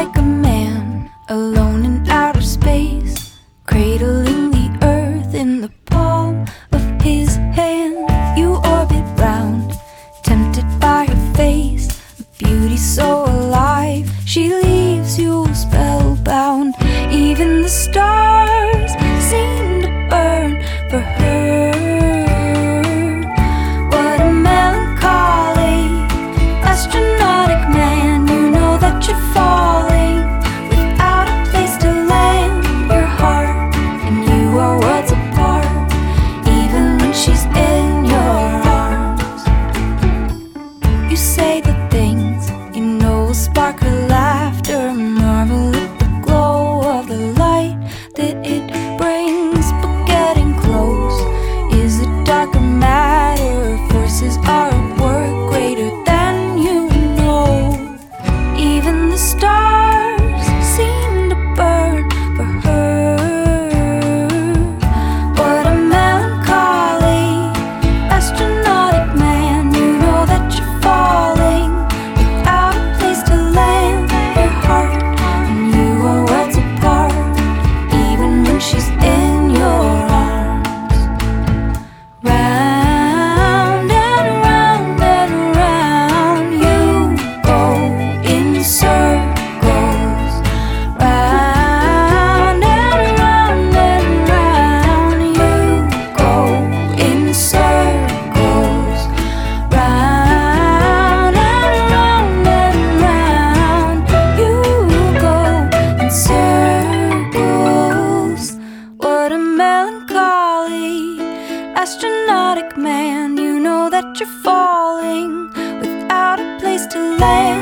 like a man alone spark of laughter, marvel at the glow of the light that it brings. But getting close is it darker matter? Forces are. Astronautic man, you know that you're falling without a place to land.